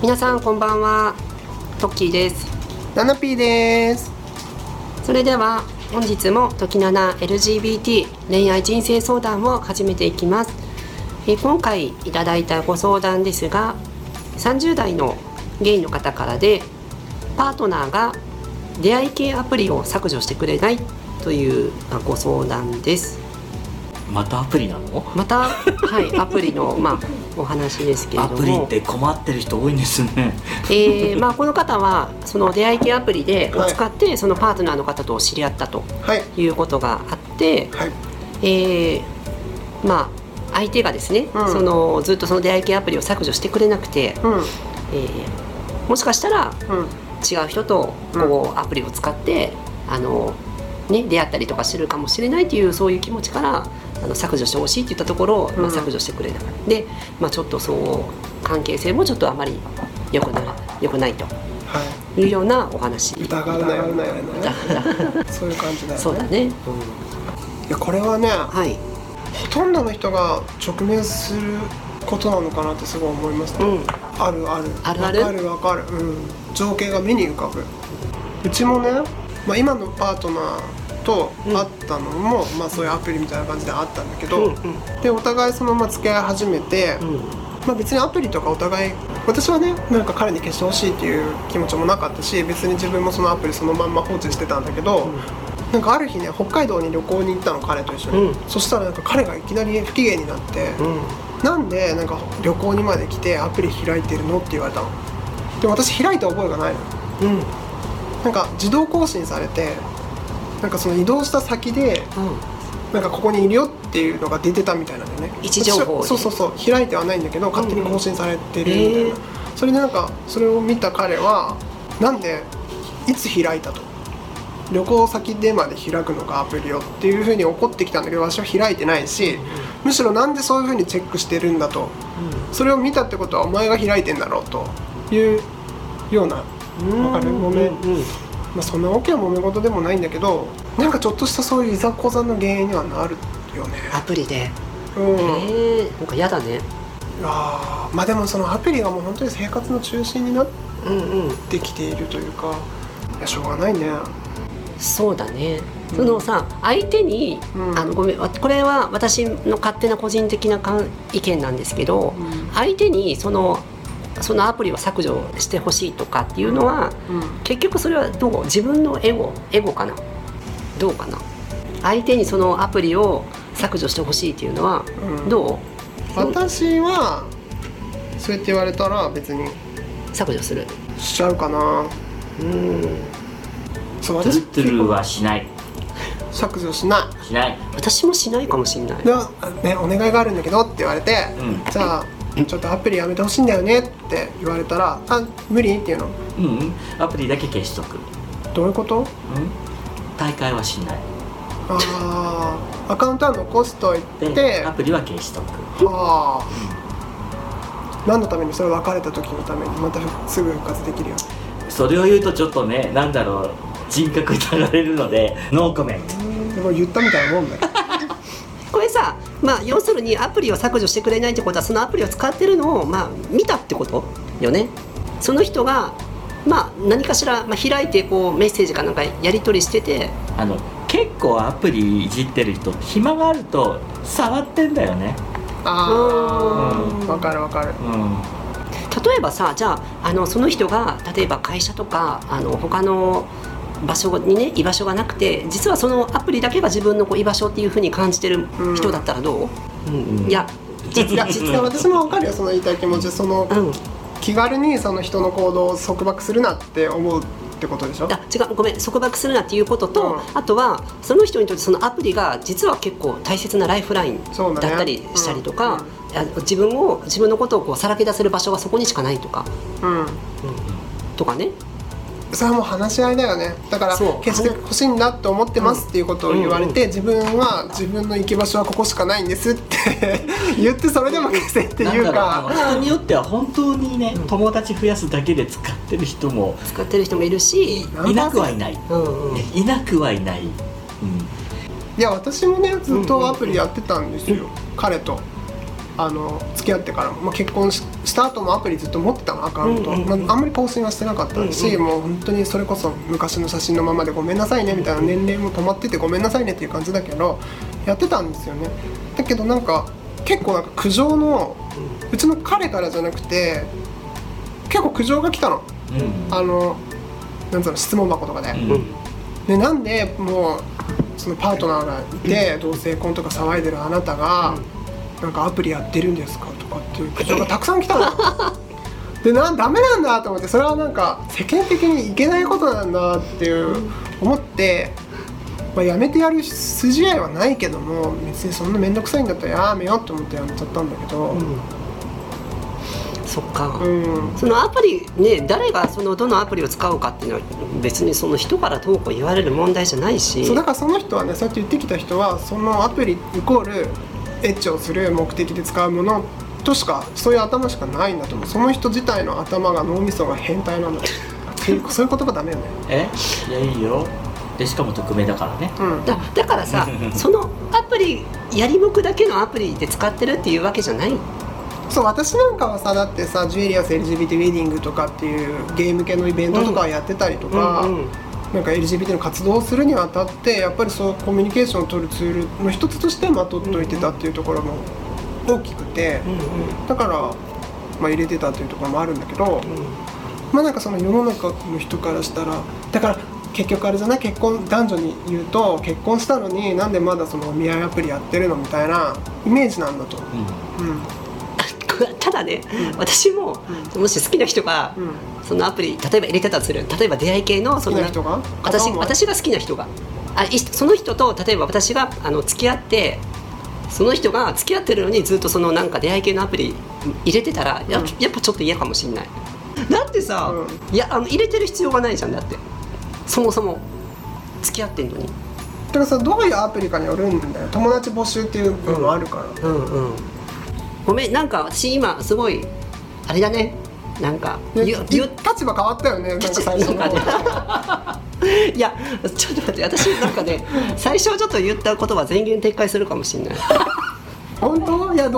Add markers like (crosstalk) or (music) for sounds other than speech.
皆さんこんばんは。トッキーです。ナナピーです。それでは本日も時七 LGBT 恋愛人生相談を始めていきます。えー今回いただいたご相談ですが30代のゲイの方からでパートナーが出会い系アプリを削除してくれないというあご相談です。またアプリなの？またはいアプリのまあお話ですけれども。アプリって困ってる人多いんですね。えーまあ、この方はその出会い系アプリではい。使ってそのパートナーの方と知り合ったとはい。いうことがあって、はい。えーまあ相手がですね、うん。そのずっとその出会い系アプリを削除してくれなくて、うん。えーもしかしたらうん。違う人とこうアプリを使って、あのね、出会ったりとかするかもしれないというそういう気持ちからあの削除してほしいって言ったところ、まあ、うん削除してくれなかったで、まあ、ちょっとそう関係性もちょっとあまり良くな良くないと。はい。いうようなお話。疑うなよな (laughs) そういう感じだよね。そうだね、いやこれはねはい、ほとんどの人が直面することなのかなってすごい思いますね、うん。あるある。あるある？わかるわかる。うん。情景が目に浮かぶうちもね、まあ、今のパートナーと会ったのも、まあそういうアプリみたいな感じであったんだけど、うんうん。でお互いそのまま付き合い始めて、うん。まあ、別にアプリとかお互い私はねなんか彼に消してほしいっていう気持ちもなかったし別に自分もそのアプリそのまんま放置してたんだけど、なんかある日ね北海道に旅行に行ったの彼と一緒に、うん。そしたらなんか彼がいきなり不機嫌になって、うん。なんでなんか旅行にまで来てアプリ開いてるのって言われたの。でも私開いた覚えがないの。うん。なんか自動更新されてなんかその移動した先でなんかここにいるよっていうのが出てたみたいなんだよね。位置情報そうそうそう開いてはないんだけど勝手に更新されてるみたいな、うん。それでなんかそれを見た彼はなんでいつ開いたと？旅行先でまで開くのかアプリをっていうふうに怒ってきたんだけど私は開いてないしむしろなんでそういうふうにチェックしてるんだと？それを見たってことはお前が開いてんだろうというような。うん。わかる？ごめんうんうんまあ、そんな大きな揉め事でもないんだけどなんかちょっとしたそういういざこざの原因にはなるよね。アプリで。うん。へえなんか嫌だね。あー。まあでもそのアプリがもう本当に生活の中心になっうんうんてきているというかいやしょうがないね。そうだね。そのさ相手に、うん。あのごめんわこれは私の勝手な個人的な意見なんですけど、うん。相手にそのそのアプリを削除してほしいとかっていうのは、うん。結局それはどう？自分のエゴエゴかな？どうかな？相手にそのアプリを削除してほしいっていうのは、うん。どう？私はそうやって言われたら別に削除する。しちゃうかな。うん。そう私トゥルはしない。削除しない。しない。私もしないかもしれない。で、ね、お願いがあるんだけどって言われて、うん。じゃあちょっとアプリやめてほしいんだよねって言われたら「あ無理?」っていうの？うんうん。アプリだけ消しとく。どういうこと？うん。大会はしない。ああアカウントは残しといでて。アプリは消しとく。はあ。何のためにそれ別れた時のためにまたすぐ復活できるよそれを言うとちょっとねなんだろう。人格疑われるのでノーコメント。でも言ったみたいなもんだよ。(laughs) これさまあ要するにアプリを削除してくれないってことはそのアプリを使ってるのをまあ見たってことよね。その人がまあ何かしら、まあ、開いてこうメッセージかなんかやり取りしててあの結構アプリいじってる人暇があると触ってんだよね。あうん。あわかるわかる。うん。例えばさじゃああのその人が例えば会社とかあの他の場所にね居場所がなくて実はそのアプリだけが自分のこう居場所っていうふうに感じてる人だったらどう、うんうん。いや実は実実は私もわかるよその言いたい気持ち。そのうん。気軽にその人の行動を束縛するなって思うってことでしょ？あ違うごめん。束縛するなっていうことと、うん。あとはその人にとってそのアプリが実は結構大切なライフラインだったりしたりとか、うん。あ自分を自分のことをこうさらけ出せる場所がそこにしかないとか、うん。とかねそれはもう話し合いだよね。だからそう。決して欲しいなって思ってますっていうことを言われて、自分は自分の行き場所はここしかないんですって (laughs) 言ってそれでも消せっていうか。う人によっては本当にね、友達増やすだけで使ってる人も使ってる人もいるし、いなくはいない、うんうん。ねいなくはいない、うん、いや私もねずっとアプリやってたんですよ、彼とあの付き合ってからも、まあ、結婚しした後もアプリずっと持ってたのアカウント、うんうんうん。まあ、あんまり更新はしてなかったし、うんうんもう本当にそれこそ昔の写真のままでごめんなさいねみたいな年齢も止まっててごめんなさいねっていう感じだけどやってたんですよね。だけどなんか結構なんか苦情のうちの彼からじゃなくて結構苦情が来たの。うん。あのなんつうの質問箱とかで、うん。でなんでもうそのパートナーがいて同性婚とか騒いでるあなたが、なんかアプリやってるんですかとかっていう苦情がたくさん来たの。(laughs) でなんダメなんだと思ってそれはなんか世間的にいけないことなんだっていう思って、まあ、やめてやる筋合いはないけども別にそんな面倒くさいんだったらやめようと思ってやめちゃったんだけど。そっか、うん、そのアプリね誰がそのどのアプリを使うかっていうのは別にその人からどうこう言われる問題じゃないし。そうだからその人はねそうやって言ってきた人はそのアプリイコールエッチをする目的で使うものとしかそういう頭しかないんだと思う。その人自体の頭が脳みそが変態なんだっていうそういう言葉ダメよね。え？いやいいよ。でしかも匿名だからね。うん。だだからさ (laughs) そのアプリやりもくだけのアプリで使ってるっていうわけじゃない？そう私なんかはさだってさジュエリアス LGBT ウェディングとかっていうゲーム系のイベントとかやってたりとか、うんうんなんか LGBT の活動をするにあたってやっぱりそうコミュニケーションを取るツールの一つとしてまとっといてたっていうところも大きくて、だから、まあ、入れてたっていうところもあるんだけど、まあなんかその世の中の人からしたらだから結局あれじゃない？結婚男女に言うと結婚したのになんでまだそのお見合いアプリやってるの？みたいなイメージなんだと。うん。うん (laughs) ただね、私も、もし好きな人が、うん。そのアプリ例えば入れてたとする例えば出会い系のその私私が好きな人が。あいその人と例えば私があの付き合ってその人が付き合ってるのにずっとそのなんか出会い系のアプリ入れてたらや,、うん。やっぱちょっと嫌かもしんない。だってさ、ういやあの入れてる必要がないじゃんだって。そもそも付き合ってんのに。だからさどういうアプリかによるんだよ。友達募集っていうのもあるから、うんうんごめんなんか私今すごいあれだね。なんかでゆゆ立場変わったよね。なんか最初の。いやちょっと待って私なんかね最初ちょっと言った言葉全言撤回するかもしれない。(laughs) 本当？いやど